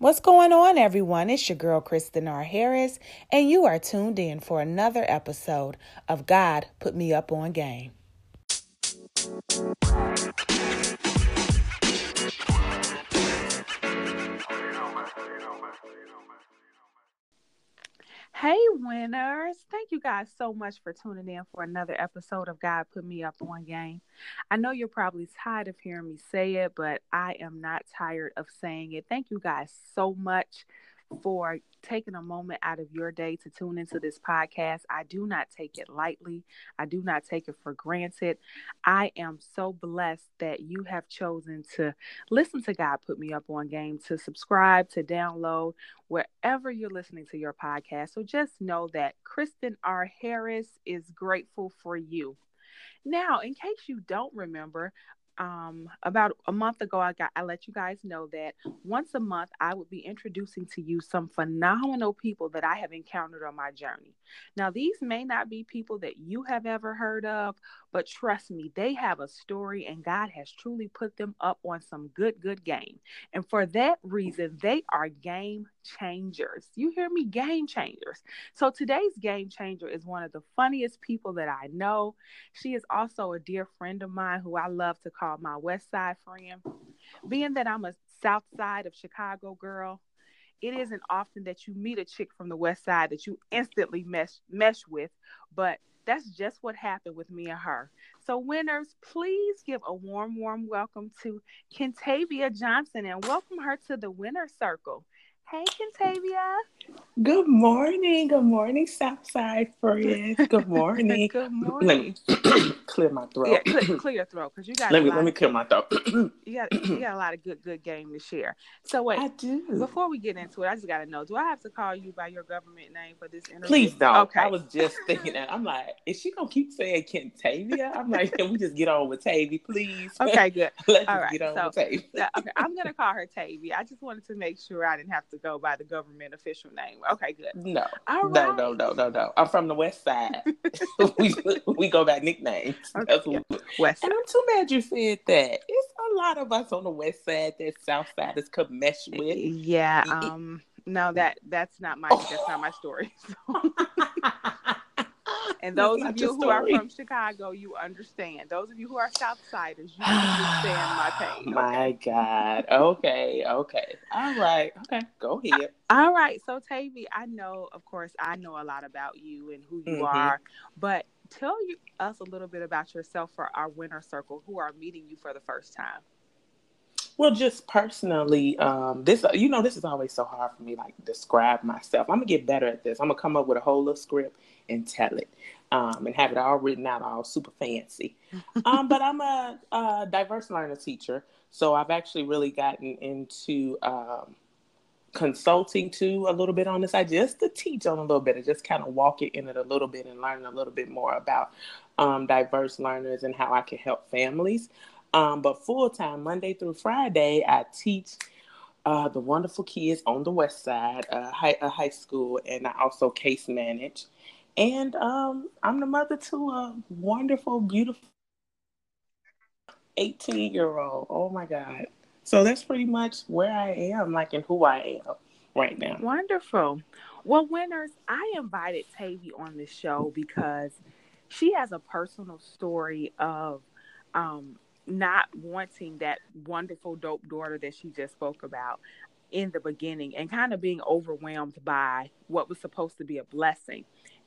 What's going on, everyone? It's your girl, Kristen R. Harris, and you are tuned in for another episode of God Put Me Up on Game. Hey, winners. Thank you guys so much for tuning in for another episode of God Put Me Up on Game. I know you're probably tired of hearing me say it, but I am not tired of saying it. Thank you guys so much for taking a moment out of your day to tune into this podcast. I do not take it lightly. I do not take it for granted. I am so blessed that you have chosen to listen to God Put Me Up on Game, to subscribe, to download wherever you're listening to your podcast. So just know that Kristen R. Harris is grateful for you. Now, in case you don't remember, um, about a month ago, I got I let you guys know that once a month I would be introducing to you some phenomenal people that I have encountered on my journey. Now, these may not be people that you have ever heard of, but trust me, they have a story, and God has truly put them up on some good, good game. And for that reason, they are game changers. You hear me? Game changers. So today's game changer is one of the funniest people that I know. She is also a dear friend of mine who I love to call my West Side friend. Being that I'm a South Side of Chicago girl, it isn't often that you meet a chick from the West Side that you instantly mesh mesh with, but that's just what happened with me and her. So, winners, please give a warm, warm welcome to Kentavia Johnson and welcome her to the winner circle. Hey, Kentavia. Good morning. Good morning, Southside friends. Good morning. Good morning. Let me clear my throat. Yeah, clear, clear your throat because you got. let me let me clear my throat. you got you got a lot of good good game to share. So wait, I do. before we get into it, I just got to know: Do I have to call you by your government name for this interview? Please don't. Okay. I was just thinking that. I'm like, is she gonna keep saying Kentavia? I'm like, can we just get on with Tavy, please? Okay, good. Let's All right, get on so- with Tavy. Uh, okay, I'm gonna call her Tavy. I just wanted to make sure I didn't have to go by the government official name. Okay, good. No, All no, no, no, no, no. I'm from the West Side. we we go by nicknames. Okay, yeah. we- West. And I'm too mad you said that. It's a lot of us on the West Side that South Siders could mesh with. Yeah. Um. No, that that's not my that's not my story. And those of you who are from Chicago, you understand. Those of you who are Southsiders, you understand my pain. My God. Okay. Okay. All right. Okay. Go ahead. All right. So, Tavy, I know, of course, I know a lot about you and who you Mhm. are, but tell you, us a little bit about yourself for our winner circle who are meeting you for the first time. Well, just personally, um, this you know, this is always so hard for me, like describe myself. I'm gonna get better at this. I'm gonna come up with a whole little script and tell it, um, and have it all written out, all super fancy. um, but I'm a, a diverse learner teacher, so I've actually really gotten into um, consulting too a little bit on this. I just to teach on a little bit, and just kind of walk it in it a little bit and learn a little bit more about um, diverse learners and how I can help families. Um, but full time, Monday through Friday, I teach uh, the wonderful kids on the west side, uh, high, a high school, and I also case manage. And um, I'm the mother to a wonderful, beautiful 18 year old. Oh my God. So that's pretty much where I am, like, and who I am right now. Wonderful. Well, winners, I invited Tavy on this show because she has a personal story of um, not wanting that wonderful, dope daughter that she just spoke about in the beginning and kind of being overwhelmed by what was supposed to be a blessing.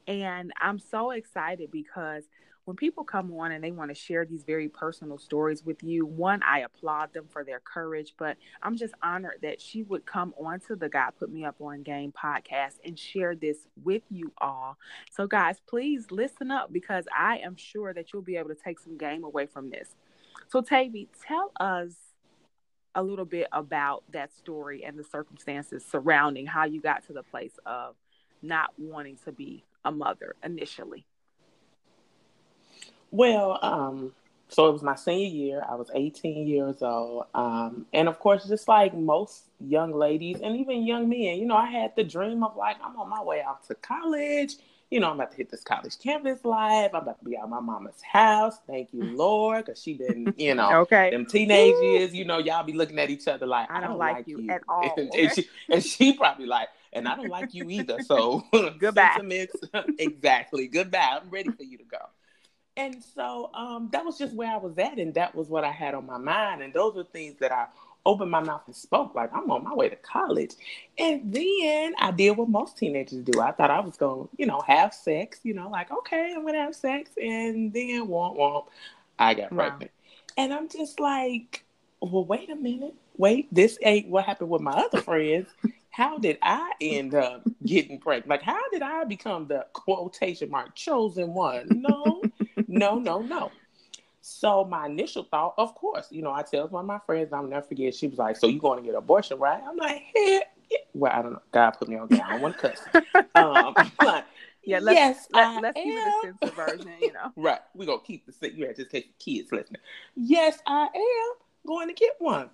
And I'm so excited because when people come on and they want to share these very personal stories with you, one, I applaud them for their courage, but I'm just honored that she would come onto the God Put Me Up on Game podcast and share this with you all. So, guys, please listen up because I am sure that you'll be able to take some game away from this. So, Tavy, tell us a little bit about that story and the circumstances surrounding how you got to the place of not wanting to be a mother initially. Well, um, so it was my senior year. I was 18 years old. Um, and of course, just like most young ladies and even young men, you know, I had the dream of like, I'm on my way out to college, you know, I'm about to hit this college campus life. I'm about to be out my mama's house. Thank you, Lord, because she been, you know, okay. them teenage years, you know, y'all be looking at each other like, I don't, I don't like, like, you, at all. And, and, she, and she probably like, and I don't like you either. So goodbye. exactly. Goodbye. I'm ready for you to go. And so um, that was just where I was at, and that was what I had on my mind. And those are things that I opened my mouth and spoke like I'm on my way to college. And then I did what most teenagers do. I thought I was going, to you know, have sex, you know, like, okay, I'm going to have sex. And then, womp, womp, I got wow. pregnant. And I'm just like, well, wait a minute. Wait, this ain't what happened with my other friends. How did I end up getting pregnant? Like, how did I become the quotation mark chosen one? No, no, no, no. So my initial thought, of course, you know, I tell one of my friends, I'll never forget. She was like, "So you going to get abortion, right?" I'm like, "Hey, yeah. well, I don't know. God put me on game. I want to cuss." um, like, yeah, let's, yes, let, us keep it a sensitive version, you know. right, we are gonna keep the you had just take the kids listening. Yes, I am going to get one,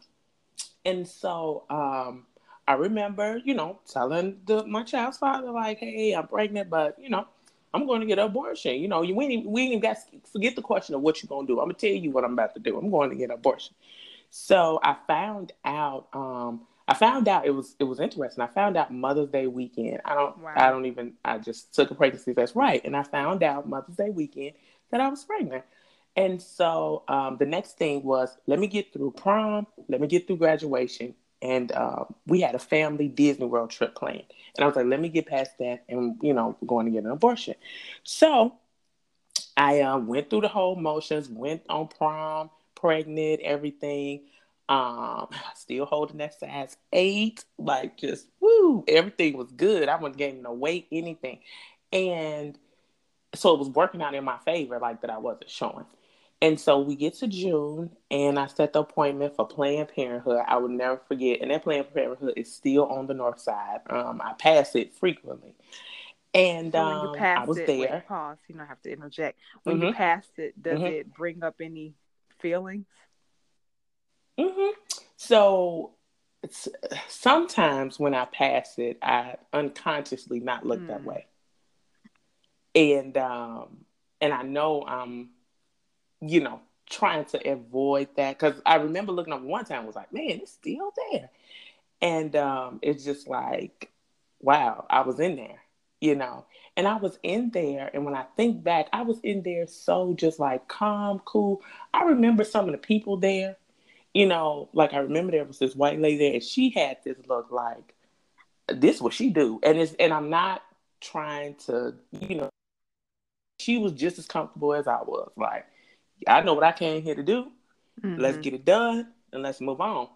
and so um, I remember, you know, telling the my child's father like, "Hey, I'm pregnant, but you know." I'm going to get an abortion. You know, you we ain't, we ain't even got forget the question of what you're going to do. I'm gonna tell you what I'm about to do. I'm going to get an abortion. So I found out. Um, I found out it was it was interesting. I found out Mother's Day weekend. I don't wow. I don't even I just took a pregnancy test right, and I found out Mother's Day weekend that I was pregnant. And so um, the next thing was let me get through prom, let me get through graduation, and uh, we had a family Disney World trip planned. And I was like, let me get past that, and you know, going to get an abortion. So I uh, went through the whole motions, went on prom, pregnant, everything. Um, still holding that size eight, like just woo, everything was good. I wasn't gaining no weight, anything, and so it was working out in my favor, like that I wasn't showing. And so we get to June, and I set the appointment for Planned Parenthood. I will never forget, and that Planned Parenthood is still on the north side. Um, I pass it frequently, and so um, I was it, there. Wait, pause. You don't have to interject. When mm-hmm. you pass it, does mm-hmm. it bring up any feelings? Mm-hmm. So sometimes when I pass it, I unconsciously not look mm. that way, and um, and I know I'm you know, trying to avoid that. Because I remember looking up one time was like, man, it's still there, and um, it's just like, wow, I was in there, you know, and I was in there, and when I think back, I was in there so just like calm, cool. I remember some of the people there, you know, like I remember there was this white lady there, and she had this look like, this what she do, and it's and I'm not trying to, you know, she was just as comfortable as I was, like I know what I came here to do. Mm-hmm. Let's get it done and let's move on.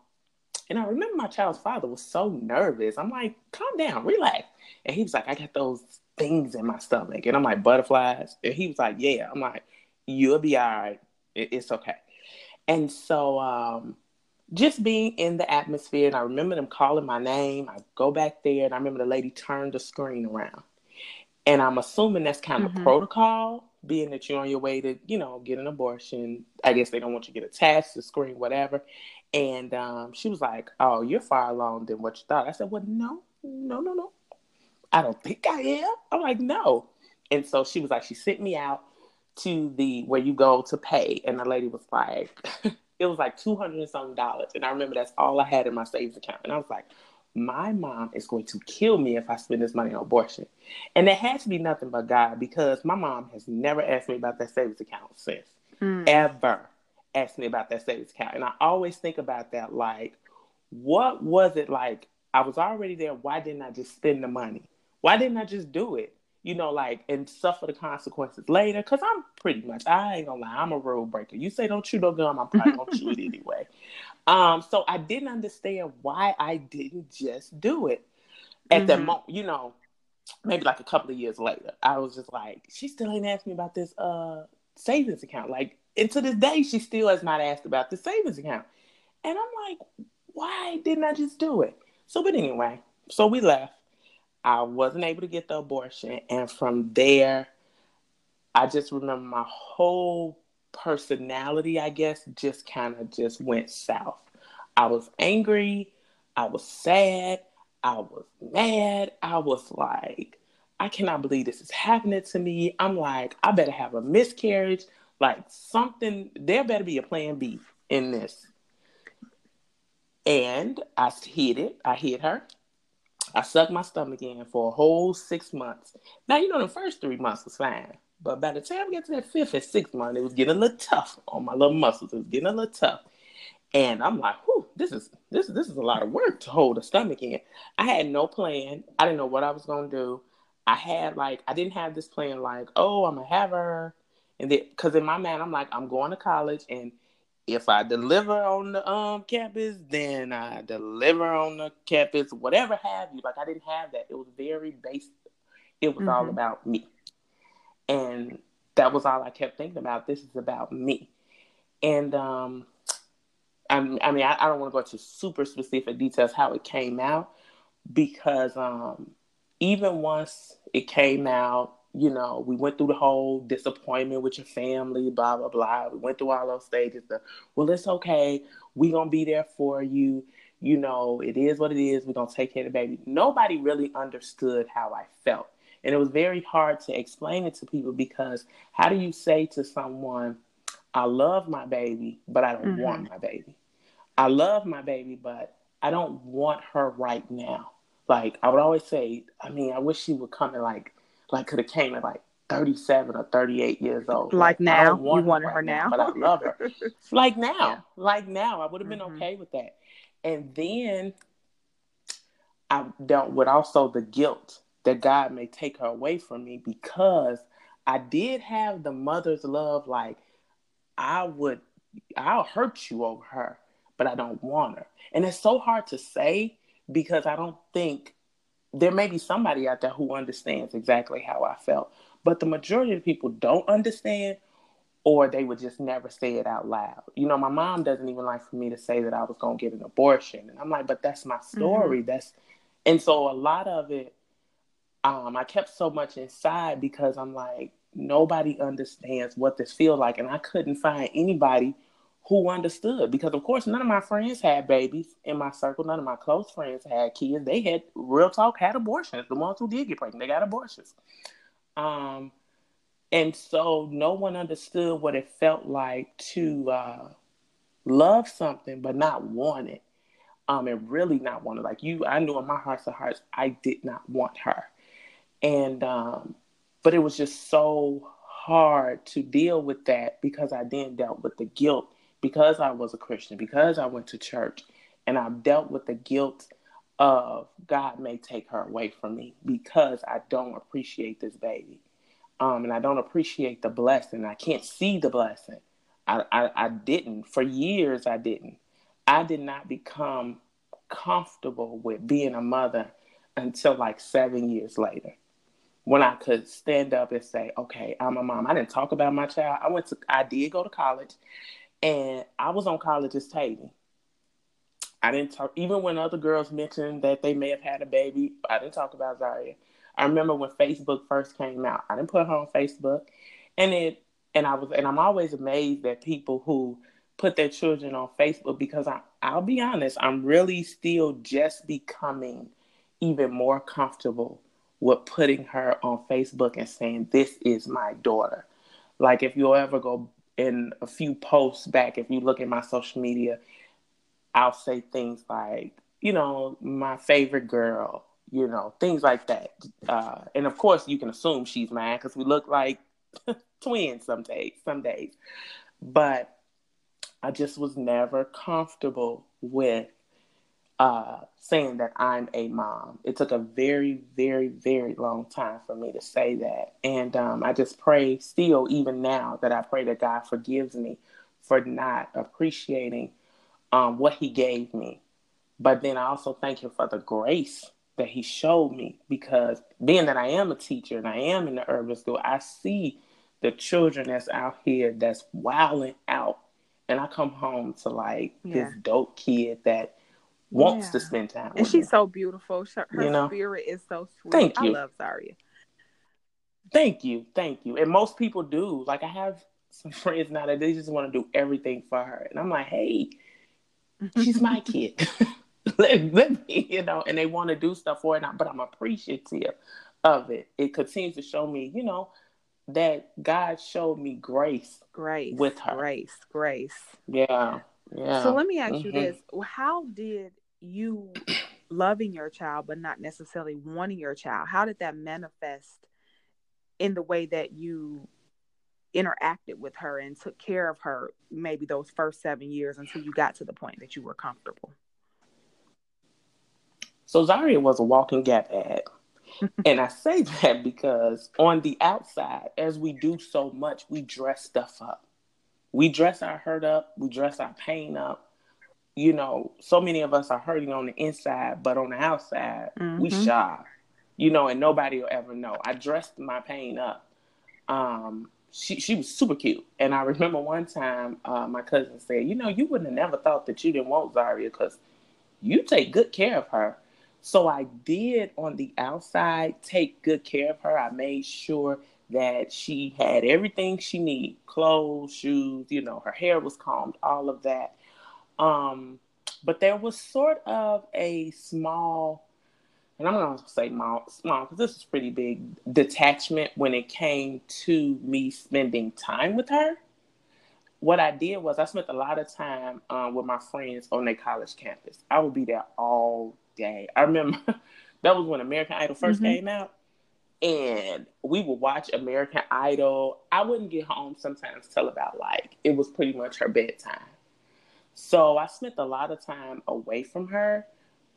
And I remember my child's father was so nervous. I'm like, calm down, relax. And he was like, I got those things in my stomach. And I'm like, butterflies. And he was like, yeah. I'm like, you'll be all right. It's okay. And so um, just being in the atmosphere, and I remember them calling my name. I go back there, and I remember the lady turned the screen around. And I'm assuming that's kind of mm-hmm. protocol being that you're on your way to, you know, get an abortion. I guess they don't want you to get attached to screen, whatever. And um, she was like, "Oh, you're far along than what you thought." I said, "Well, no, no, no, no. I don't think I am." I'm like, "No." And so she was like, she sent me out to the where you go to pay, and the lady was like, it was like two hundred and something dollars, and I remember that's all I had in my savings account, and I was like, my mom is going to kill me if I spend this money on abortion. And it has to be nothing but God because my mom has never asked me about that savings account since. Mm. Ever asked me about that savings account. And I always think about that like, what was it like? I was already there. Why didn't I just spend the money? Why didn't I just do it? You know, like, and suffer the consequences later. Cause I'm pretty much, I ain't gonna lie, I'm a rule breaker. You say don't shoot no gun, I'm probably gonna shoot it anyway. Um, so I didn't understand why I didn't just do it at mm-hmm. that moment. You know, maybe like a couple of years later, I was just like, she still ain't asked me about this uh savings account. Like, and to this day, she still has not asked about the savings account. And I'm like, why didn't I just do it? So, but anyway, so we left. I wasn't able to get the abortion, and from there, I just remember my whole personality, I guess, just kind of just went south. I was angry. I was sad. I was mad. I was like, I cannot believe this is happening to me. I'm like, I better have a miscarriage, like something. There better be a plan B in this. And I hid it. I hid her. I sucked my stomach in for a whole six months. Now, you know, the first three months was fine. But by the time we got to that fifth and sixth month, it was getting a little tough on my little muscles. It was getting a little tough. And I'm like, whew, this is this this is a lot of work to hold a stomach in. I had no plan. I didn't know what I was gonna do. I had like I didn't have this plan like, oh, I'm gonna have her. And then because in my mind, I'm like, I'm going to college and if I deliver on the um campus, then I deliver on the campus, whatever have you. Like I didn't have that. It was very basic. It was mm-hmm. all about me. And that was all I kept thinking about. This is about me. And um I, I mean I, I don't want to go into super specific details how it came out because um even once it came out you know, we went through the whole disappointment with your family, blah, blah, blah. We went through all those stages. The, well, it's okay. we going to be there for you. You know, it is what it is. We're going to take care of the baby. Nobody really understood how I felt. And it was very hard to explain it to people because how do you say to someone, I love my baby, but I don't mm-hmm. want my baby? I love my baby, but I don't want her right now. Like I would always say, I mean, I wish she would come and like like could have came at like 37 or 38 years old. Like, like now, want you wanted her, right now, but I love her. like now, yeah. like now, I would have been mm-hmm. okay with that. And then I dealt with also the guilt that God may take her away from me because I did have the mother's love. Like I would, I'll hurt you over her, but I don't want her. And it's so hard to say because I don't think there may be somebody out there who understands exactly how I felt, but the majority of people don't understand or they would just never say it out loud. You know, my mom doesn't even like for me to say that I was going to get an abortion. And I'm like, but that's my story. Mm-hmm. That's and so a lot of it um I kept so much inside because I'm like nobody understands what this feels like. And I couldn't find anybody who understood because of course none of my friends had babies in my circle. None of my close friends had kids. They had real talk had abortions. The ones who did get pregnant they got abortions. Um and so no one understood what it felt like to uh, love something but not want it. Um and really not want it. Like you i knew in my heart of hearts i did not want her and um but it was just so hard to deal with that because I then dealt with the guilt because I was a Christian, because I went to church, and I've dealt with the guilt of God may take her away from me because I don't appreciate this baby. Um, and I don't appreciate the blessing. I can't see the blessing. I, I, I didn't. For years, I didn't. I did not become comfortable with being a mother until like seven years later when I could stand up and say, okay, I'm a mom. I didn't talk about my child. I went to, I did go to college and I was on college's table. I didn't talk, even when other girls mentioned that they may have had a baby, I didn't talk about Zaria. I remember when Facebook first came out, I didn't put her on Facebook. And it, and I was, and I'm always amazed at people who put their children on Facebook because I, I'll be honest, I'm really still just becoming even more comfortable with putting her on Facebook and saying, This is my daughter. Like, if you'll ever go in a few posts back, if you look at my social media, I'll say things like, you know, my favorite girl, you know, things like that. Uh, and of course, you can assume she's mine because we look like twins some days, some days. But I just was never comfortable with uh, saying that I'm a mom. It took a very, very, very long time for me to say that. And um, I just pray still, even now, that I pray that God forgives me for not appreciating um, what He gave me. But then I also thank Him for the grace that He showed me because being that I am a teacher and I am in the urban school, I see the children that's out here that's wilding out. And I come home to like yeah. this dope kid that wants yeah. to spend time. And she's so beautiful. Her you know? spirit is so sweet. Thank you. I love Zaria. Thank you, thank you. And most people do. Like I have some friends now that they just want to do everything for her, and I'm like, hey, she's my kid. let, let me, you know, and they want to do stuff for her, but I'm appreciative of it, it continues to show me, you know, that God showed me grace, grace with her, grace, grace. Yeah, yeah. So let me ask Mhm. you this: How did you loving your child, but not necessarily wanting your child? How did that manifest in the way that you interacted with her and took care of her? Maybe those first seven years until you got to the point that you were comfortable. So Zaria was a walking gap ad. and I say that because on the outside, as we do so much, we dress stuff up. We dress our hurt up, we dress our pain up. You know, so many of us are hurting on the inside, but on the outside, we Mhm. shy. You know, and nobody will ever know. I dressed my pain up. Um, she she was super cute, and I remember one time uh, my cousin said, "You know, you wouldn't have never thought that you didn't want Zaria because you take good care of her." So I did on the outside take good care of her. I made sure that she had everything she needed clothes, shoes, you know, her hair was combed, all of that. Um, but there was sort of a small, and I'm going to say small, small because this is pretty big, detachment when it came to me spending time with her. What I did was I spent a lot of time um, with my friends on their college campus. I would be there all day. I remember that was when American Idol 1st Mhm. came out, and we would watch American Idol. I wouldn't get home sometimes till about like it was pretty much her bedtime. So I spent a lot of time away from her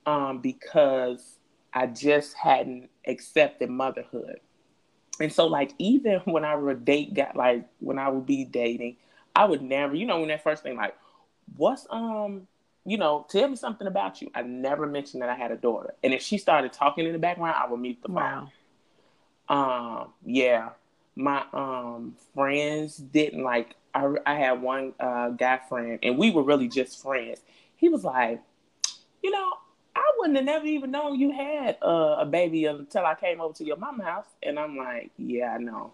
um, because I just hadn't accepted motherhood. And so, like, even when I would date, got like when I would be dating, I would never, you know, when that first thing, like, what's um, you know, tell me something about you. I never mentioned that I had a daughter, and if she started talking in the background, I would mute the phone. Wow. Um, yeah, my um friends didn't like. I I had one uh, guy friend, and we were really just friends. He was like, you know, I wouldn't have never even known you had uh, a baby until I came over to your mama house, and I'm like, yeah, I know.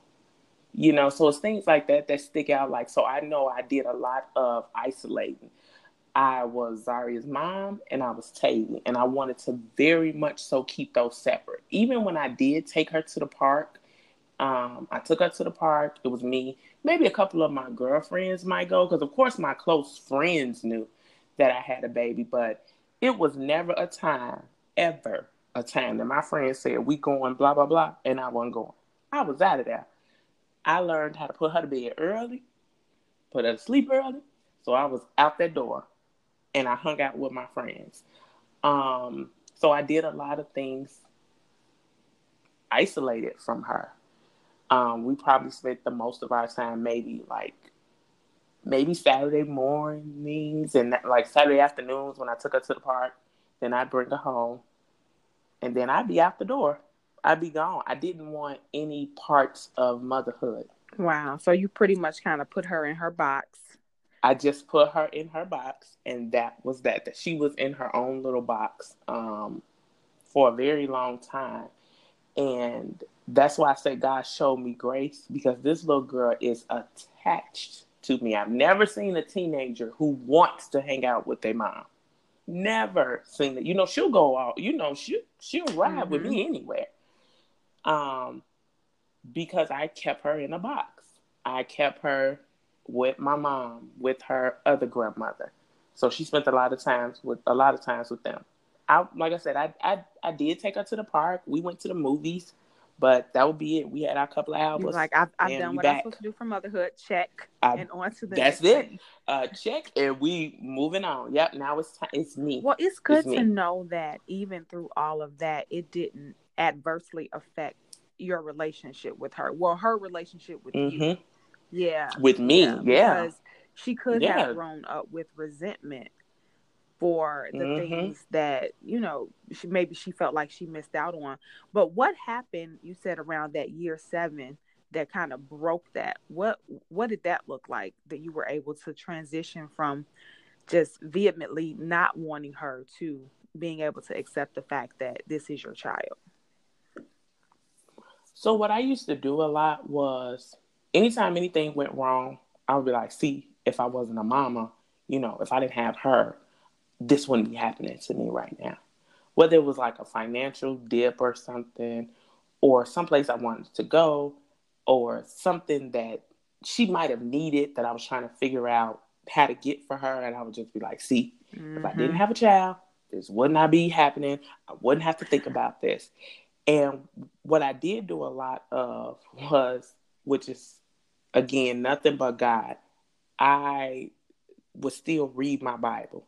You know, so it's things like that that stick out. Like, so I know I did a lot of isolating. I was Zaria's mom and I was Taylor, and I wanted to very much so keep those separate. Even when I did take her to the park, um, I took her to the park. It was me. Maybe a couple of my girlfriends might go because, of course, my close friends knew that I had a baby, but it was never a time, ever a time that my friends said, We going, blah, blah, blah, and I wasn't going. I was out of there. I learned how to put her to bed early, put her to sleep early. So I was out that door and I hung out with my friends. Um, so I did a lot of things isolated from her. Um, we probably spent the most of our time maybe like maybe Saturday mornings and like Saturday afternoons when I took her to the park. Then I'd bring her home, and then I'd be out the door. I'd be gone. I didn't want any parts of motherhood. Wow. So you pretty much kind of put her in her box. I just put her in her box, and that was that. That she was in her own little box um, for a very long time, and that's why I say God showed me grace because this little girl is attached to me. I've never seen a teenager who wants to hang out with their mom. Never seen it. You know, she'll go out. You know, she she'll ride with me anywhere. Um, because I kept her in a box. I kept her with my mom, with her other grandmother. So she spent a lot of times with a lot of times with them. I like I said, I I, I did take her to the park. We went to the movies, but that would be it. We had our couple of You hours. like, I've, I've done what I'm supposed to do for motherhood. Check. I- and on to the that's next it. uh, check, and we moving on. Yep, now it's time. It's me. Well, it's good It's me. to know that even through all of that, it didn't adversely affect your relationship with her. Well, her relationship with you. hmm Yeah. With me, yeah. Because she could Yeah. have grown up with resentment for the Mhm. things that, you know, she maybe she felt like she missed out on. But what happened, you said around that year seven that kind of broke that. What what did that look like that you were able to transition from just vehemently not wanting her to being able to accept the fact that this is your child? So what I used to do a lot was anytime anything went wrong, I would be like, see, if I wasn't a mama, you know, if I didn't have her, this wouldn't be happening to me right now. Whether it was like a financial dip or something, or someplace I wanted to go or something that she might have needed that I was trying to figure out how to get for her. And I would just be like, see, mm-hmm. if I didn't mm-hmm. have a child, this would not be happening. I wouldn't have to think about this. And what I did do a lot of was, which is again nothing but God, I would still read my Bible.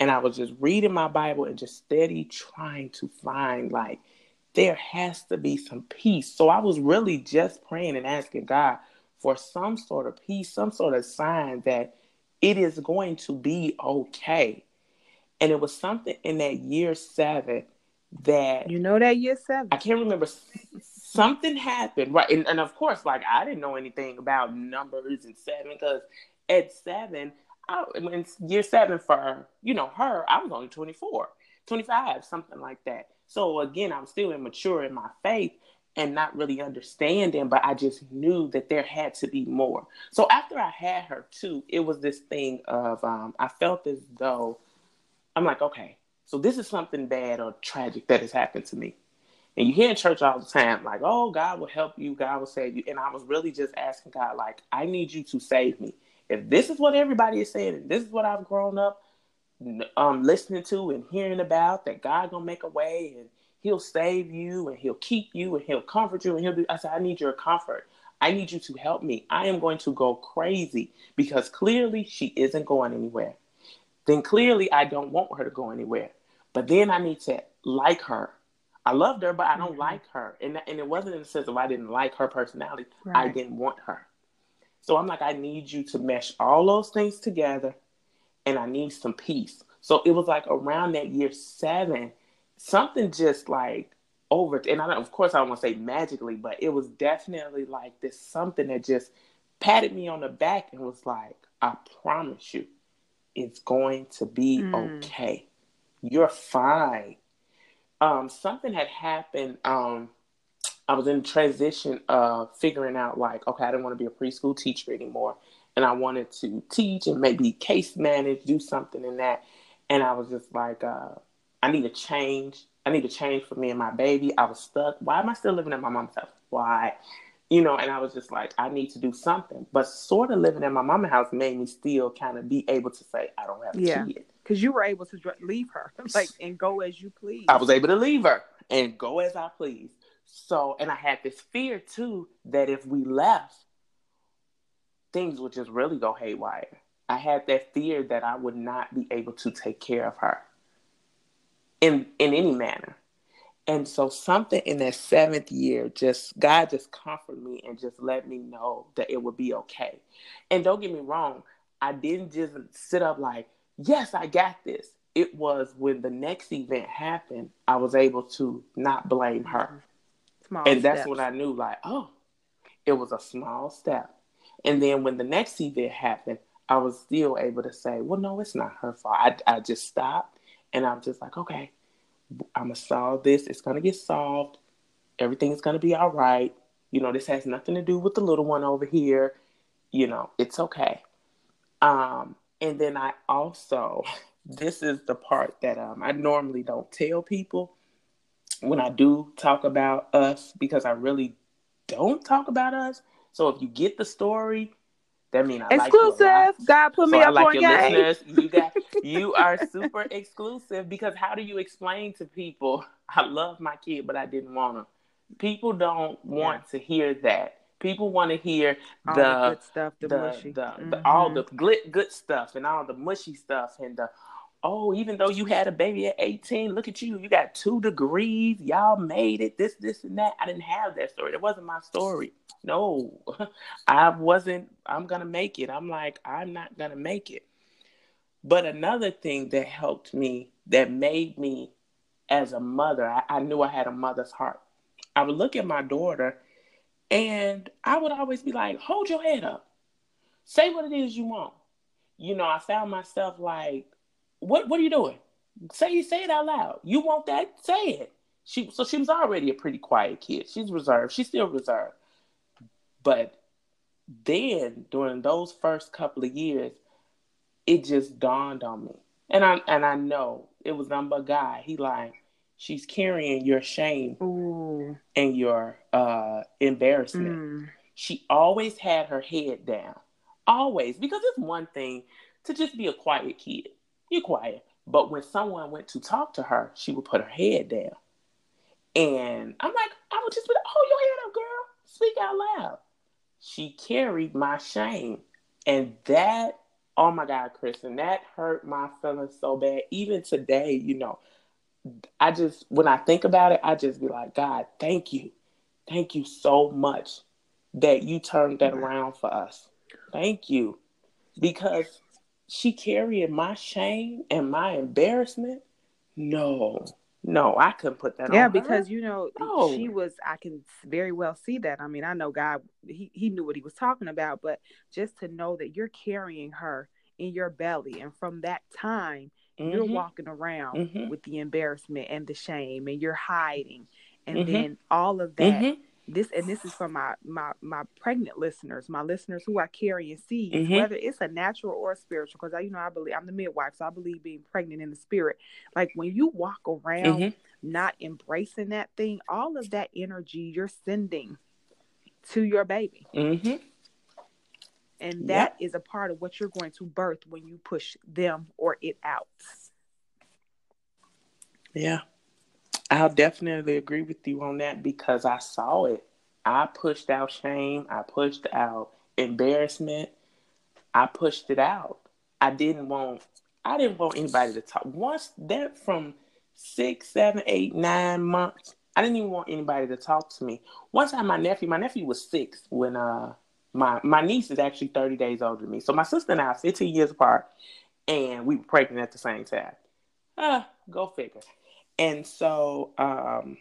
And I was just reading my Bible and just steady trying to find like there has to be some peace. So I was really just praying and asking God for some sort of peace, some sort of sign that it is going to be okay. And it was something in that year seven that you know that year seven. I can't remember. Something happened, right? And, and of course, like I didn't know anything about numbers and seven because at seven, I, in year seven for you know her, I was only 24, 25, something like that. So again, I'm still immature in my faith and not really understanding, but I just knew that there had to be more. So after I had her too, it was this thing of um, I felt as though I'm like, okay, so this is something bad or tragic that has happened to me. And you hear in church all the time, like, oh, God will help you, God will save you. And I was really just asking God, like, I need you to save me. If this is what everybody is saying, and this is what I've grown up um, listening to and hearing about, that God gonna make a way and He'll save you and He'll keep you and He'll comfort you and He'll do. I said, I need your comfort. I need you to help me. I am going to go crazy because clearly she isn't going anywhere. Then clearly I don't want her to go anywhere. But then I need to like her. I loved her, but I don't mm-hmm. like her. And, and it wasn't in the sense of I didn't like her personality. Right. I didn't want her. So I'm like, I need you to mesh all those things together and I need some peace. So it was like around that year seven, something just like over, and I of course I don't want to say magically, but it was definitely like this something that just patted me on the back and was like, I promise you, it's going to be mm. okay. You're fine. Um, something had happened. Um, I was in transition of figuring out like, okay, I didn't want to be a preschool teacher anymore. And I wanted to teach and maybe case manage, do something in that. And I was just like, uh, I need a change. I need a change for me and my baby. I was stuck. Why am I still living at my mom's house? Why? You know, and I was just like, I need to do something. But sort of living at my mama's house made me still kind of be able to say, I don't have a yeah. kid because you were able to leave her like and go as you please. I was able to leave her and go as I please. So, and I had this fear too that if we left, things would just really go haywire. I had that fear that I would not be able to take care of her in in any manner. And so something in that seventh year, just God just comforted me and just let me know that it would be okay. And don't get me wrong, I didn't just sit up like, yes, I got this. It was when the next event happened, I was able to not blame her. Small and steps. that's when I knew, like, oh, it was a small step. And then when the next event happened, I was still able to say, well, no, it's not her fault. I, I just stopped and I'm just like, okay, I'm going to solve this. It's going to get solved. Everything's going to be all right. You know, this has nothing to do with the little one over here. You know, it's okay. Um, and then I also, this is the part that um, I normally don't tell people when I do talk about us because I really don't talk about us. So if you get the story, that means I exclusive. Like God put so me I up like on your game. listeners. You got you are super exclusive because how do you explain to people I love my kid but I didn't want him? People don't want yeah. to hear that. People want to hear all the, the, good stuff, the, the mushy, the, mm-hmm. the, all the glit, good stuff, and all the mushy stuff, and the oh, even though you had a baby at 18, look at you, you got two degrees, y'all made it, this, this, and that. I didn't have that story. That wasn't my story. No, I wasn't, I'm gonna make it. I'm like, I'm not gonna make it. But another thing that helped me, that made me as a mother, I, I knew I had a mother's heart. I would look at my daughter and I would always be like, hold your head up. Say what it is you want. You know, I found myself like, what what are you doing? Say you say it out loud. You want that? Say it. She so she was already a pretty quiet kid. She's reserved. She's still reserved. But then during those first couple of years, it just dawned on me. And I and I know it was number guy. He like, she's carrying your shame Ooh. and your uh, embarrassment. Mm. She always had her head down, always, because it's one thing to just be a quiet kid. You're quiet, but when someone went to talk to her, she would put her head down. And I'm like, I would just be like, hold your head up, girl. Speak out loud. She carried my shame. And that, oh my God, Kristen, that hurt my feelings so bad. Even today, you know, I just, when I think about it, I just be like, God, thank you. Thank you so much that you turned that around for us. Thank you. Because she carried my shame and my embarrassment. No, no, I couldn't put that yeah on. because her. you know No. she was i can very well see that i mean i know god he, he knew what he was talking about but just to know that you're carrying her in your belly and from that time you're Mhm, walking around mhm, with the embarrassment and the shame and you're hiding and Mhm. then all of that mhm, this and this is for my my my pregnant listeners my listeners who are carrying seeds Mhm. whether it's a natural or a spiritual because i you know i believe i'm the midwife so i believe being pregnant in the spirit like when you walk around mhm. not embracing that thing all of that energy you're sending to your baby Mhm. and Yep. that is a part of what you're going to birth when you push them or it out Yeah. I'll definitely agree with you on that because I saw it. I pushed out shame. I pushed out embarrassment. I pushed it out. I didn't want I didn't want anybody to talk. Once that from six, seven, eight, nine months, I didn't even want anybody to talk to me. One time my nephew, my nephew was six when uh my my niece is actually 30 days older than me. So my sister and I are 15 years apart and we were pregnant at the same time. Ah, go figure. And so, um,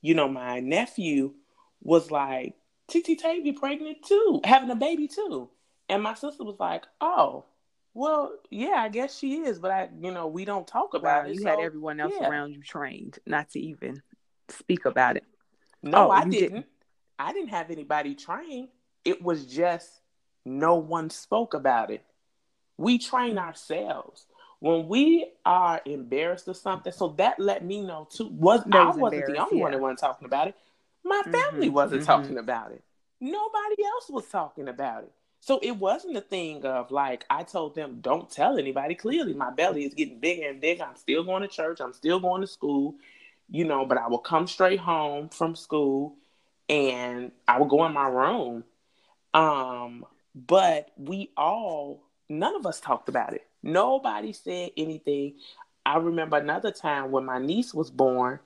you know, my nephew was like, TT Tavy pregnant too, having a baby too. And my sister was like, oh, well, yeah, I guess she is, but I, you know, we don't talk wow about it. you so, had everyone else yeah. around you trained not to even speak about it No, Oh, I didn't. didn't. I didn't have anybody trained. It was just no one spoke about it. We train ourselves. When we are embarrassed or something, so that let me know too. Was That I was wasn't the only one yeah. that wasn't talking about it. My family Mhm, wasn't mhm. talking about it. Nobody else was talking about it. So it wasn't a thing of like I told them, don't tell anybody. Clearly, my belly is getting bigger and bigger. I'm still going to church. I'm still going to school, you know. But I will come straight home from school, and I will go in my room. Um, but we all, none of us talked about it. Nobody said anything. I remember another time when my niece was born.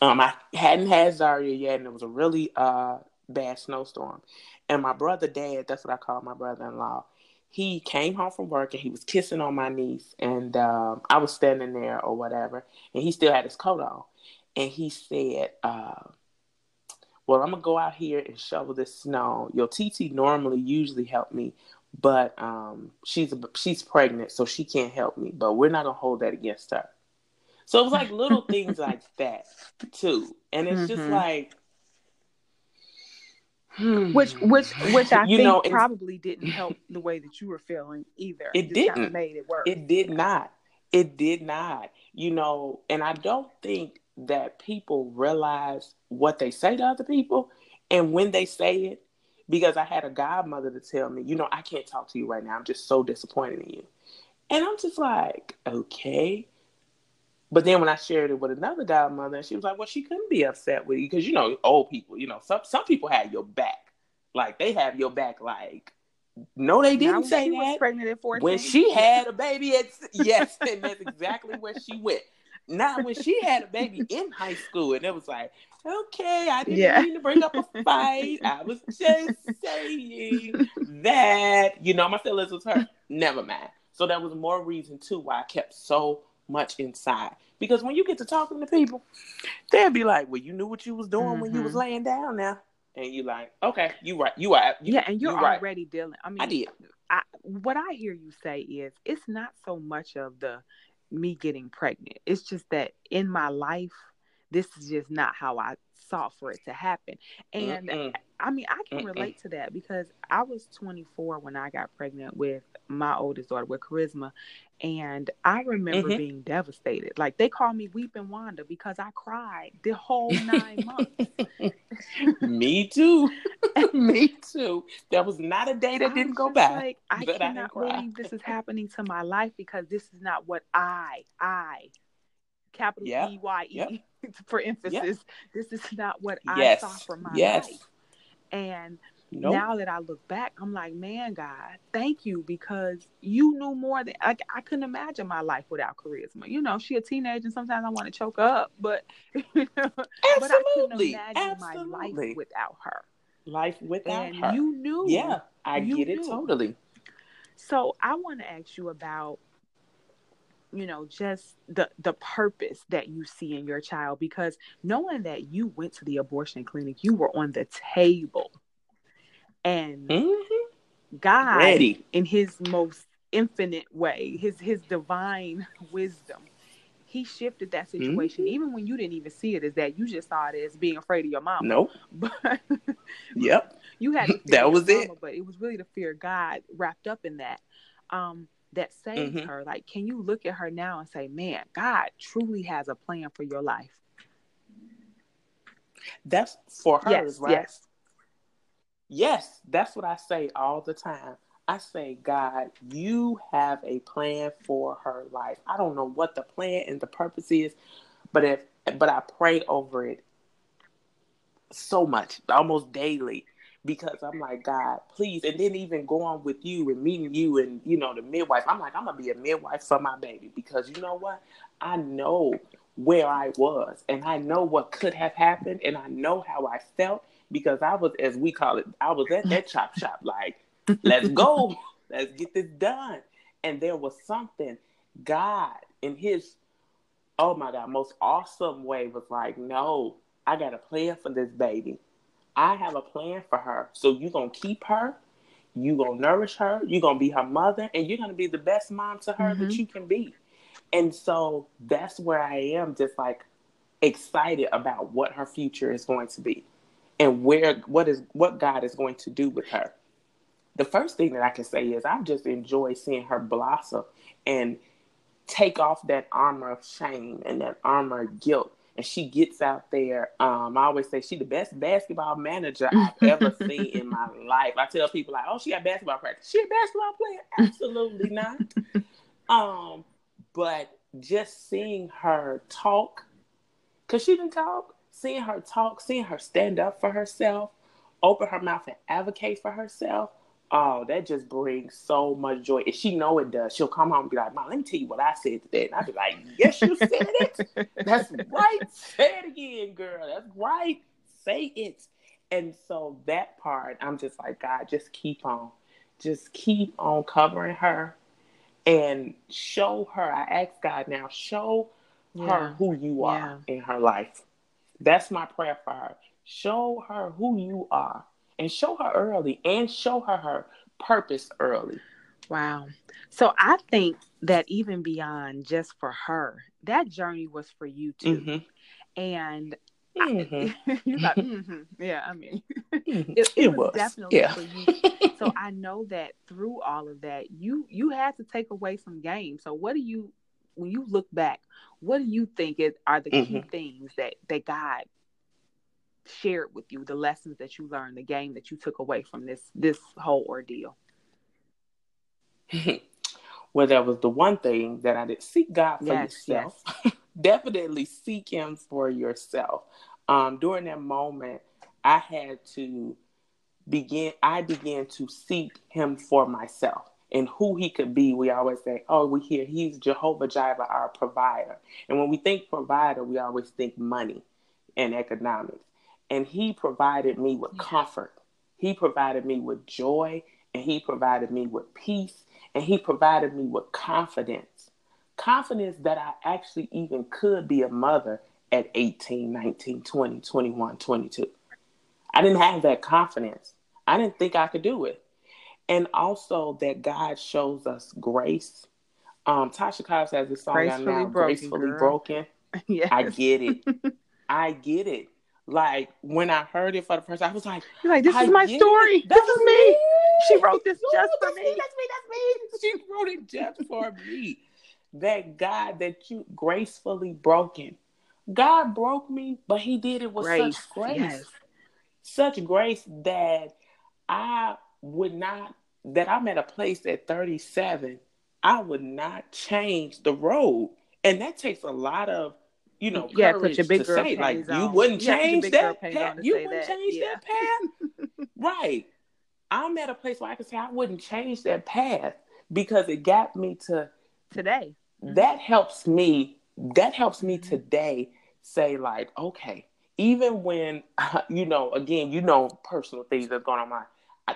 Um, I hadn't had Zaria yet, and it was a really uh bad snowstorm. And my brother, dad, that's what I call my brother-in-law. He came home from work and he was kissing on my niece, and um, I was standing there or whatever, and he still had his coat on, and he said, uh, "Well, I'm gonna go out here and shovel this snow. Your TT normally usually help me, but um, she's she's pregnant, so she can't help me. But we're not gonna hold that against her." So it was like little things like that too, and it's just Mhm. like. hmm. which which which I You think know, probably didn't help the way that you were feeling either. It just kinda didn't. made it worse. It did not. It did not. You know, and I don't think that people realize what they say to other people and when they say it. Because I had a godmother to tell me, you know, I can't talk to you right now. I'm just so disappointed in you. And I'm just like, okay. But then when I shared it with another godmother, she was like, well, she couldn't be upset with you because, you know, old people, you know, some, some people have your back. Like, they have your back, like, no, they didn't say she that. was pregnant at 14. When she had a baby, it's yes, and that's exactly where she went. Now, when she had a baby in high school, and it was like, okay, I didn't Yeah. mean to bring up a fight. I was just saying that, you know, my feelings was hurt. Never mind. So that was more reason too why I kept so much inside. Because when you get to talking to people, they'll be like, "Well, you knew what you was doing when you was Mhm. laying down now," and you like, "Okay, you right, you are, you, yeah, and you're you right. already dealing. I mean, I did. I, what I hear you say is it's not so much of the me getting pregnant. It's just that in my life, this is just not how I sought for it to happen. And Mm-mm. I mean, I can Mm-mm. relate to that because I was 24 when I got pregnant with my oldest daughter with Charisma, and I remember mm-hmm. being devastated. Like they call me Weeping Wanda because I cried the whole nine months. me too. me too. There was not a day that I didn't go by. Like, I cannot I believe this is happening to my life because this is not what I, I, capital E Y E for emphasis. This is not what yes. I saw for my yes. life. And Nope. Now that I look back, I'm like, man, God, thank you because you knew more than I, I couldn't imagine my life without Charisma. You know, she a teenager, and sometimes I want to choke up, but you know, Absolutely. but I couldn't imagine Absolutely. my life without her. Life without and her. You knew. Yeah, I get knew. it totally. So I want to ask you about you know just the the purpose that you see in your child because knowing that you went to the abortion clinic you were on the table and mm-hmm. God, Ready. in His most infinite way, His His divine wisdom, He shifted that situation. Mm-hmm. Even when you didn't even see it as that, you just saw it as being afraid of your mom. Nope. But yep, you had that was it. but it was really the fear of God wrapped up in that. Um, that saved mm-hmm. her. Like, can you look at her now and say, "Man, God truly has a plan for your life"? That's for her, yes, right? Yes. Yes, that's what I say all the time. I say, God, you have a plan for her life. I don't know what the plan and the purpose is, but if but I pray over it so much, almost daily, because I'm like, God, please. And then even going with you and meeting you and you know the midwife, I'm like, I'm gonna be a midwife for my baby because you know what? I know where I was and I know what could have happened and I know how I felt because I was, as we call it, I was at that chop shop, like, let's go, let's get this done. And there was something God in His, oh my God, most awesome way was like, no, I got a plan for this baby. I have a plan for her. So you're gonna keep her, you're gonna nourish her, you're gonna be her mother, and you're gonna be the best mom to her mm-hmm. that you can be. And so that's where I am, just like excited about what her future is going to be and where what is what God is going to do with her. The first thing that I can say is I just enjoy seeing her blossom and take off that armor of shame and that armor of guilt. And she gets out there. Um, I always say she's the best basketball manager I've ever seen in my life. I tell people like, "Oh, she got basketball practice. She a basketball player? Absolutely not." Um, but just seeing her talk, cause she didn't talk seeing her talk, seeing her stand up for herself, open her mouth and advocate for herself, oh, that just brings so much joy. If she know it does, she'll come home and be like, Mom, let me tell you what I said today. And I'll be like, Yes, you said it. That's right. Say it again, girl. That's right. Say it. And so that part, I'm just like, God, just keep on. Just keep on covering her and show her. I ask God now, show yeah. her who you are yeah. in her life. That's my prayer for her. Show her who you are and show her early and show her her purpose early. Wow. So I think that even beyond just for her, that journey was for you too. Mm-hmm. And mm-hmm. I, you thought, mm-hmm. yeah, I mean, mm-hmm. it, it, it, was, was definitely yeah. for you. so I know that through all of that, you you had to take away some games. So what do you when you look back, what do you think is, are the mm-hmm. key things that that God shared with you, the lessons that you learned, the game that you took away from this this whole ordeal? well, that was the one thing that I did. Seek God for yes, yourself. Yes. Definitely seek Him for yourself. Um, during that moment, I had to begin. I began to seek Him for myself and who he could be, we always say, oh, we hear he's Jehovah Jireh, our provider. And when we think provider, we always think money and economics. And he provided me with comfort. He provided me with joy, and he provided me with peace, and he provided me with confidence. Confidence that I actually even could be a mother at 18, 19, 20, 21, 22. I didn't have that confidence. I didn't think I could do it and also that God shows us grace. Um, Tasha Cobbs has this song gracefully out now, broken, "Gracefully girl. Broken." yes. I get it. I get it. Like when I heard it for the first time, I was like, You're like, this is my story. This This is me. She wrote this Ooh, just for that's me. That's me. That's me. She wrote it just for me. That God that you gracefully broken. God broke me, but He did it with Grace. such grace, Yes. such grace that I would not. That I'm at a place at 37. I would not change the road, and that takes a lot of. You know, Yeah, put your big to girl say like you on. wouldn't You put your change that panties on path. to You wouldn't that. change Yeah. that path. Right. I'm at a place where I can say I wouldn't change that path because it got me to Today. that helps me that helps me Mhm. today say like okay even when you know again you know personal things that's going on my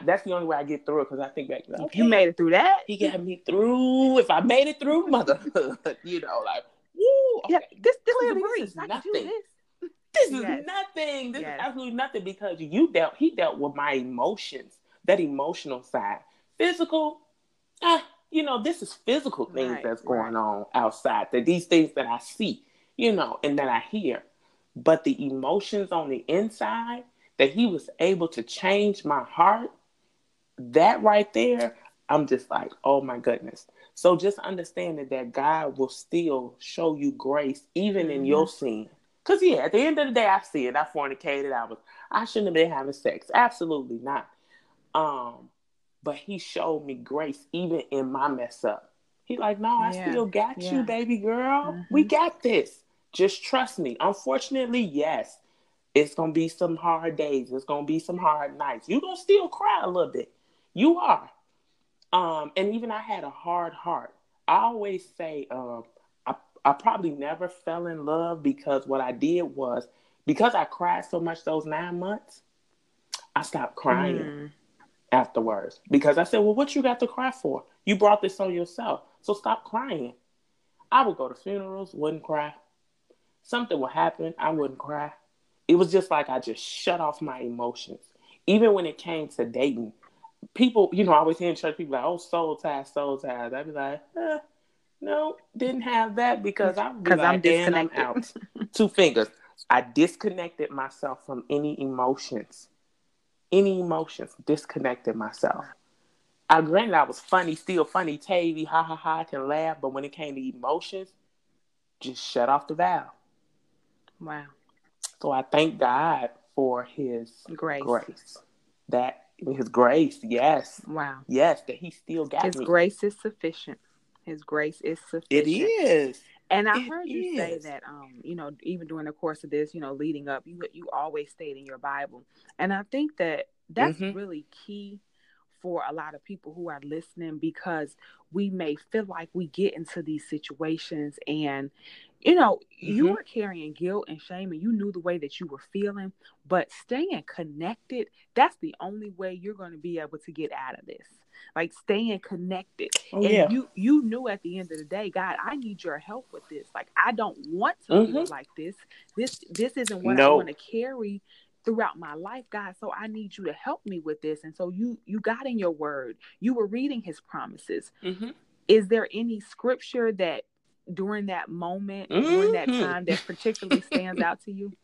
that's the only way I get through it because I think back okay, you made it through that, he got me through if I made it through motherhood you know like okay. yeah, this this Clearly, is this is nothing. this. this is Yes. nothing. This Yes. is absolutely nothing because you dealt. He dealt with my emotions, that emotional side. Physical, ah, you know, this is physical things Right, that's going right. on outside. That these things that I see, you know, and that I hear, but the emotions on the inside that he was able to change my heart. That right there, I'm just like, oh my goodness. So just understanding that God will still show you grace even in Mhm. your sin. Cause yeah, at the end of the day, I see it. I fornicated. I was. I shouldn't have been having sex. Absolutely not. Um, but He showed me grace even in my mess up. He like, no, I Yeah, still got yeah. you, baby girl. Mhm. We got this. Just trust me. Unfortunately, yes, it's gonna be some hard days. It's gonna be some hard nights. You gonna still cry a little bit. You are. Um, and even I had a hard heart. I always say, um, I, I probably never fell in love because what I did was because I cried so much those nine months, I stopped crying Mm. afterwards because I said, Well, what you got to cry for? You brought this on yourself. So stop crying. I would go to funerals, wouldn't cry. Something would happen, I wouldn't cry. It was just like I just shut off my emotions. Even when it came to dating, people, you know, I always hear in church people like, oh, soul ties, soul ties. I'd be like, eh, no, didn't have that because I would be 'Cause I'm like, and I'm out. disconnected. Two fingers. I disconnected myself from any emotions. Any emotions, disconnected myself. I granted I was funny, still funny, Tavy, ha ha ha, I can laugh, but when it came to emotions, just shut off the valve. Wow. So I thank God for his Grace. grace. That his grace, yes. Wow. Yes, that he still got His me. grace is sufficient. His grace is sufficient. It is. And I It heard you say that, um, you know, even during the course of this, you know, leading up, you you always stayed in your Bible, and I think that that's Mhm. really key for a lot of people who are listening because we may feel like we get into these situations and you know you Mhm. were carrying guilt and shame and you knew the way that you were feeling but staying connected that's the only way you're going to be able to get out of this like staying connected Oh and yeah. you you knew at the end of the day god i need your help with this like i don't want to Mhm. it like this this this isn't what i No. want to carry throughout my life god so i need you to help me with this and so you you got in your word you were reading his promises hmm is there any scripture that during that moment during that Mhm. time that particularly stands out to you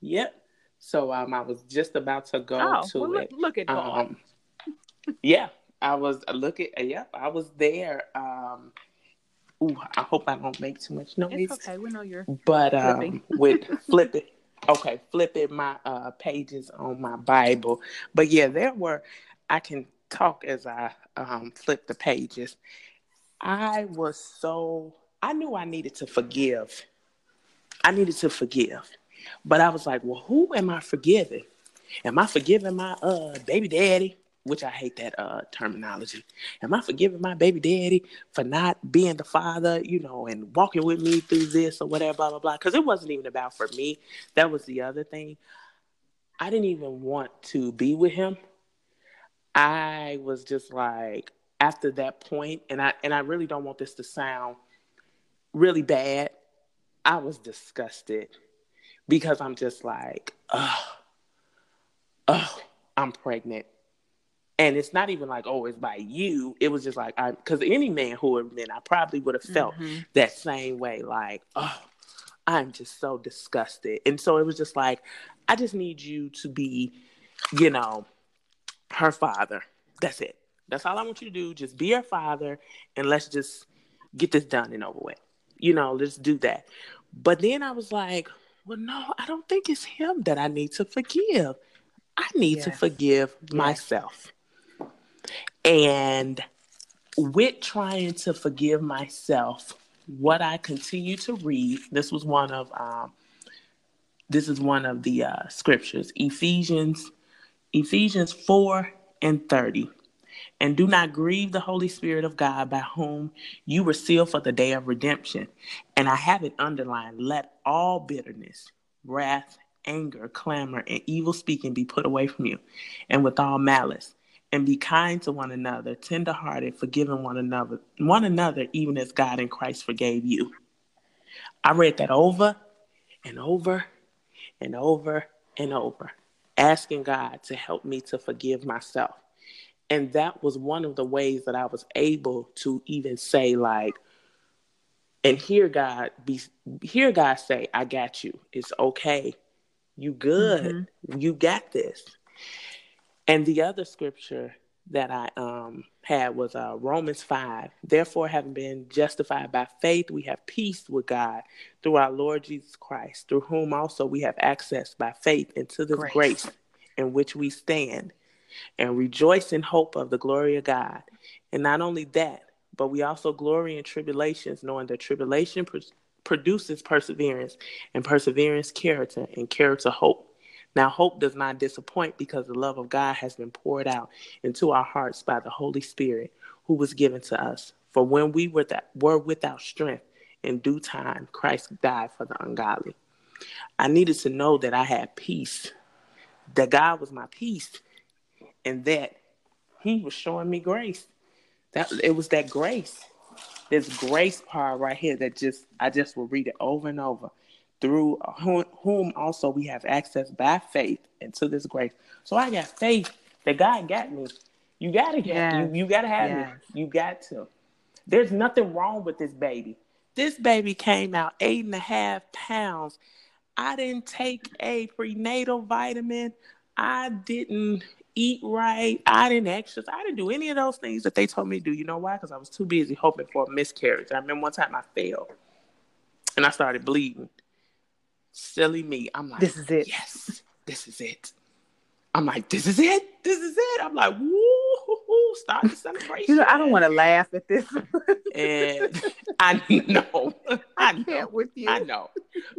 Yep. So um, I was just about to go oh to well, it. look, look at Um, yeah, I was looking. Yep, I was there. Um, ooh, I hope I don't make too much noise. it's okay we know you're But um, with flipping, okay, flipping my uh pages on my Bible. But yeah, there were. I can talk as I um flip the pages. I was so. I knew I needed to forgive. I needed to forgive, but I was like, well, who am I forgiving? Am I forgiving my uh baby daddy? Which I hate that uh terminology. Am I forgiving my baby daddy for not being the father, you know, and walking with me through this or whatever, blah blah blah? Because it wasn't even about for me. That was the other thing. I didn't even want to be with him. I was just like after that point, and I and I really don't want this to sound really bad. I was disgusted because I'm just like, oh, oh, I'm pregnant. And it's not even like, oh, it's by you. It was just like, I, because any man who would have been, I probably would have felt Mhm. that same way. Like, oh, I'm just so disgusted. And so it was just like, I just need you to be, you know, her father. That's it. That's all I want you to do. Just be her father and let's just get this done and over with. You know, let's do that. But then I was like, well, no, I don't think it's him that I need to forgive. I need yes. to forgive yes. myself. And with trying to forgive myself, what I continue to read, this was one of um, this is one of the uh, scriptures, Ephesians, Ephesians 4 and 30. And do not grieve the Holy Spirit of God by whom you were sealed for the day of redemption. And I have it underlined let all bitterness, wrath, anger, clamor, and evil speaking be put away from you, and with all malice. And be kind to one another, tenderhearted, forgiving one another, one another, even as God in Christ forgave you. I read that over and over and over and over, asking God to help me to forgive myself. And that was one of the ways that I was able to even say, like, and hear God be hear God say, I got you. It's okay. You good. Mm-hmm. You got this. And the other scripture that I um, had was uh, Romans 5. Therefore, having been justified by faith, we have peace with God through our Lord Jesus Christ, through whom also we have access by faith into this grace, grace in which we stand and rejoice in hope of the glory of God. And not only that, but we also glory in tribulations, knowing that tribulation pr- produces perseverance, and perseverance, character, and character, hope. Now, hope does not disappoint because the love of God has been poured out into our hearts by the Holy Spirit who was given to us. For when we were, that, were without strength, in due time, Christ died for the ungodly. I needed to know that I had peace, that God was my peace, and that He was showing me grace. That it was that grace, this grace part right here that just I just will read it over and over through whom also we have access by faith into this grace. So I got faith that God got me. You gotta get yes. you. You gotta have yes. me. You got to. There's nothing wrong with this baby. This baby came out eight and a half pounds. I didn't take a prenatal vitamin. I didn't eat right. I didn't exercise. I didn't do any of those things that they told me to do. You know why? Because I was too busy hoping for a miscarriage. I remember one time I failed and I started bleeding silly me. I'm like, this is it. Yes, this is it. I'm like, this is it. This is it. I'm like, woo, start the celebration. You know, I don't want to laugh at this. and I know, I know, with you. I know,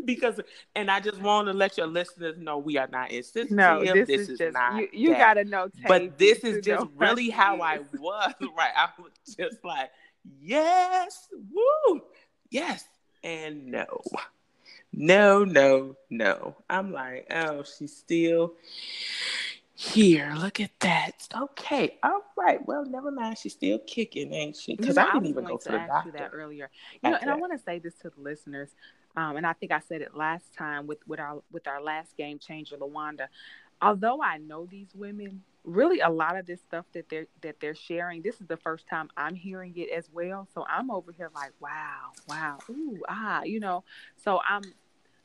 because, and I just want to let your listeners know we are not insensitive. No, this, this is, is, just not. You, you got to know, but this is just really how I was. Right, I was just like, yes, woo, yes, and no no, no, no. I'm like, oh, she's still here. Look at that. Okay. All right. Well, never mind. She's still kicking, ain't she? Because you know, I didn't I even go to, to the doctor. You that earlier. You know, and I want to say this to the listeners. Um, and I think I said it last time with, with our with our last game changer, Lawanda. Although I know these women, really a lot of this stuff that they're that they're sharing, this is the first time I'm hearing it as well. So I'm over here like, wow, wow, ooh, ah, you know. So I'm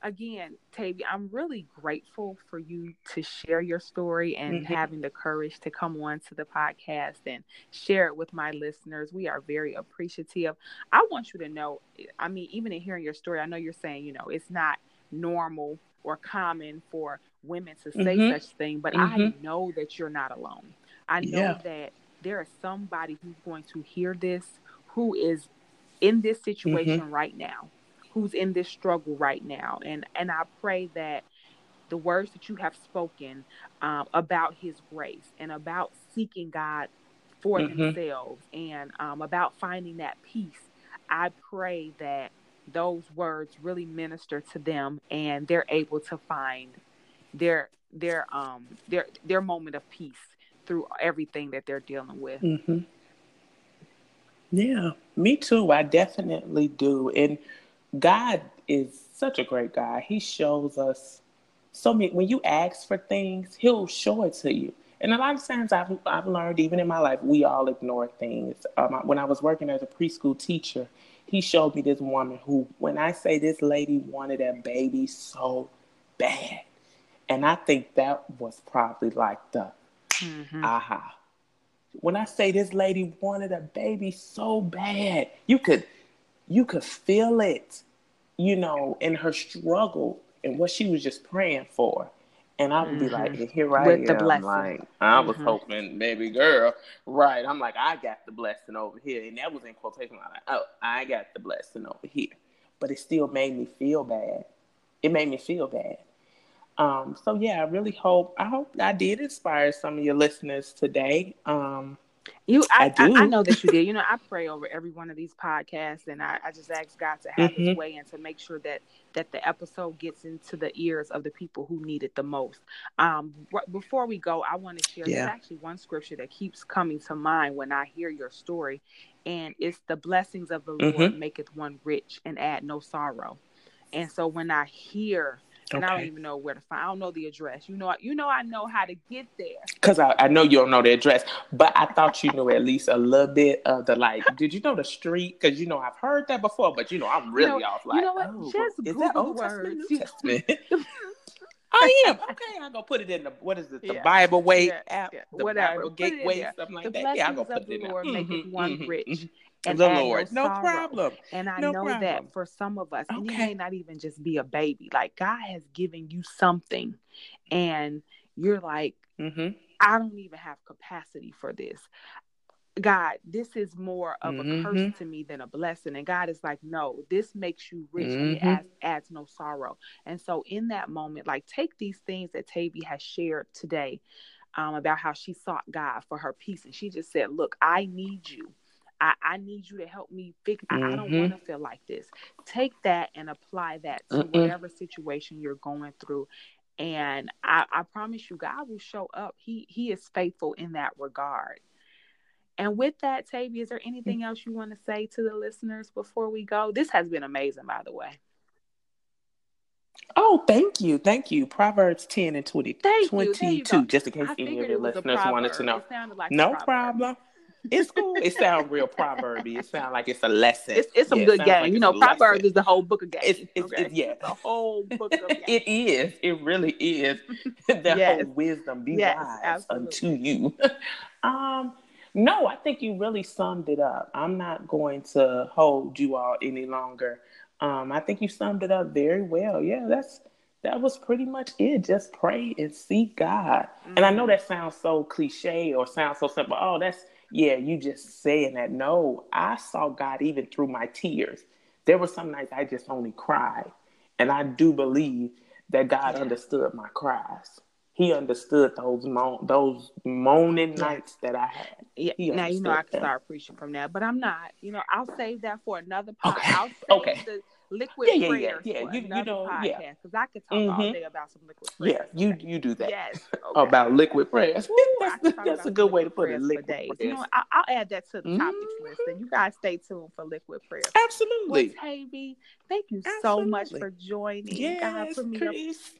again, Tavy, I'm really grateful for you to share your story and mm-hmm. having the courage to come on to the podcast and share it with my listeners. We are very appreciative. I want you to know, I mean, even in hearing your story, I know you're saying, you know, it's not normal or common for women to say mm-hmm. such thing, but mm-hmm. I know that you're not alone. I know yeah. that there is somebody who's going to hear this who is in this situation mm-hmm. right now who's in this struggle right now. And and I pray that the words that you have spoken um, about His grace and about seeking God for mm-hmm. themselves and um, about finding that peace, I pray that those words really minister to them and they're able to find their their um their their moment of peace through everything that they're dealing with. Mm-hmm. Yeah, me too. I definitely do. And God is such a great God. He shows us so many. When you ask for things, He'll show it to you. And a lot of times I've, I've learned, even in my life, we all ignore things. Um, when I was working as a preschool teacher, he showed me this woman who, when I say this lady wanted a baby so bad, and I think that was probably like the mm-hmm. aha. When I say this lady wanted a baby so bad, you could you could feel it, you know, in her struggle and what she was just praying for. And I would mm-hmm. be like, mm-hmm. here I With am. The blessing. Like, I was mm-hmm. hoping, baby girl. Right. I'm like, I got the blessing over here. And that was in quotation. I'm like, oh, I got the blessing over here. But it still made me feel bad. It made me feel bad. Um, so yeah, I really hope I hope I did inspire some of your listeners today. Um, you, I, I, I, I, know that you did. You know, I pray over every one of these podcasts, and I, I just ask God to have mm-hmm. His way and to make sure that that the episode gets into the ears of the people who need it the most. Um, before we go, I want to share. Yeah. There's actually one scripture that keeps coming to mind when I hear your story, and it's the blessings of the mm-hmm. Lord maketh one rich and add no sorrow. And so when I hear and. I don't even know where to find. I don't know the address. You know, you know, I know how to get there. Cause I, I know you don't know the address, but I thought you knew at least a little bit of the like. did you know the street? Cause you know I've heard that before, but you know I'm really you know, off. Like, you know what? Oh, Just is Google words. Testament, New Testament? I am okay. I'm gonna put it in the what is it? The yeah. Bible way yeah. app, yeah. the Whatever. Bible gateway, something like the that. Yeah, I'm gonna put it in there. Lord mm-hmm, one mm-hmm, rich. And the Lord. No, no problem. And I no know problem. that for some of us, okay. and it may not even just be a baby. Like God has given you something, and you're like, mm-hmm. I don't even have capacity for this. God, this is more of mm-hmm. a curse mm-hmm. to me than a blessing. And God is like, no, this makes you rich mm-hmm. and it adds, adds no sorrow. And so, in that moment, like, take these things that Tavy has shared today um, about how she sought God for her peace. And she just said, Look, I need you I, I need you to help me fix. Mm-hmm. I, I, don't want to mm-hmm. feel like this. Take that and apply that to Mm-mm. whatever situation you're going through. And I, I promise you, God will show up. He He is faithful in that regard. And with that, Tavy, is there anything else you want to say to the listeners before we go? This has been amazing, by the way. Oh, thank you. Thank you. Proverbs 10 and 20, thank 22, just in case any of your listeners wanted to know. Like no problem. It's cool. It sounds real proverby. It sounds like it's a lesson. It's, it's some yeah, good game. Like you know, Proverbs is the whole book of games. It's, it's, okay? it's yeah, the whole book of it is. It really is. the yes. whole wisdom be yes, wise absolutely. unto you. um, no, I think you really summed it up. I'm not going to hold you all any longer. Um, I think you summed it up very well. Yeah, that's that was pretty much it. Just pray and seek God. Mm-hmm. And I know mm-hmm. that sounds so cliche or sounds so simple. Oh, that's yeah, you just saying that. No, I saw God even through my tears. There were some nights I just only cried. And I do believe that God yeah. understood my cries. He understood those moan, those moaning nights that I had. Yeah. now you know I can start preaching from that, but I'm not. You know, I'll save that for another podcast. Okay. I'll save okay. the liquid yeah, prayers yeah, yeah. You, you know, podcast, yeah. Because I could talk mm-hmm. all day about some liquid prayers. Yeah, you you do that. Yes. Okay. About liquid prayers. Ooh, that's, that's a good way to put it. Liquid prayers. You know, I'll, I'll, add that to the topics mm-hmm. list, and you guys stay tuned for liquid prayers. Absolutely. Well, Tavy, thank you Absolutely. so much for joining. Yes, God, Chris.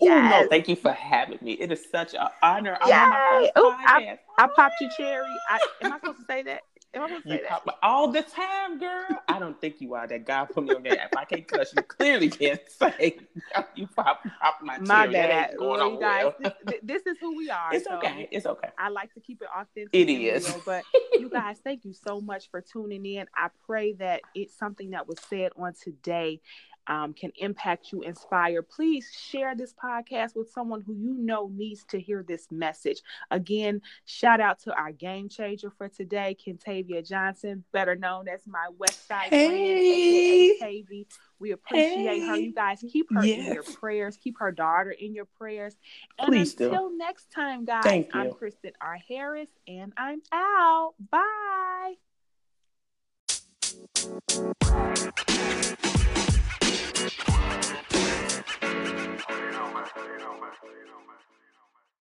Yes. Oh no, thank you for having me. It is such an honor. I'm on my Ooh, I, I, popped your cherry. I, am I supposed to say that? Am I to say that? all the time, girl. I don't think you are. That God put me on that. If I can't cuss, you clearly can't say you pop, pop my. My bad. Well, you guys, well. this, this, is who we are. It's so okay. It's okay. I like to keep it authentic. It is. Real, but you guys, thank you so much for tuning in. I pray that it's something that was said on today um, can impact you, inspire, please share this podcast with someone who you know needs to hear this message. Again, shout out to our game changer for today, Kentavia Johnson, better known as my West Side hey. friend, aka We appreciate hey. her. You guys keep her yes. in your prayers. Keep her daughter in your prayers. And Please until do. next time, guys, Thank you. I'm Kristen R. Harris, and I'm out. Bye. más, que no más, que no más.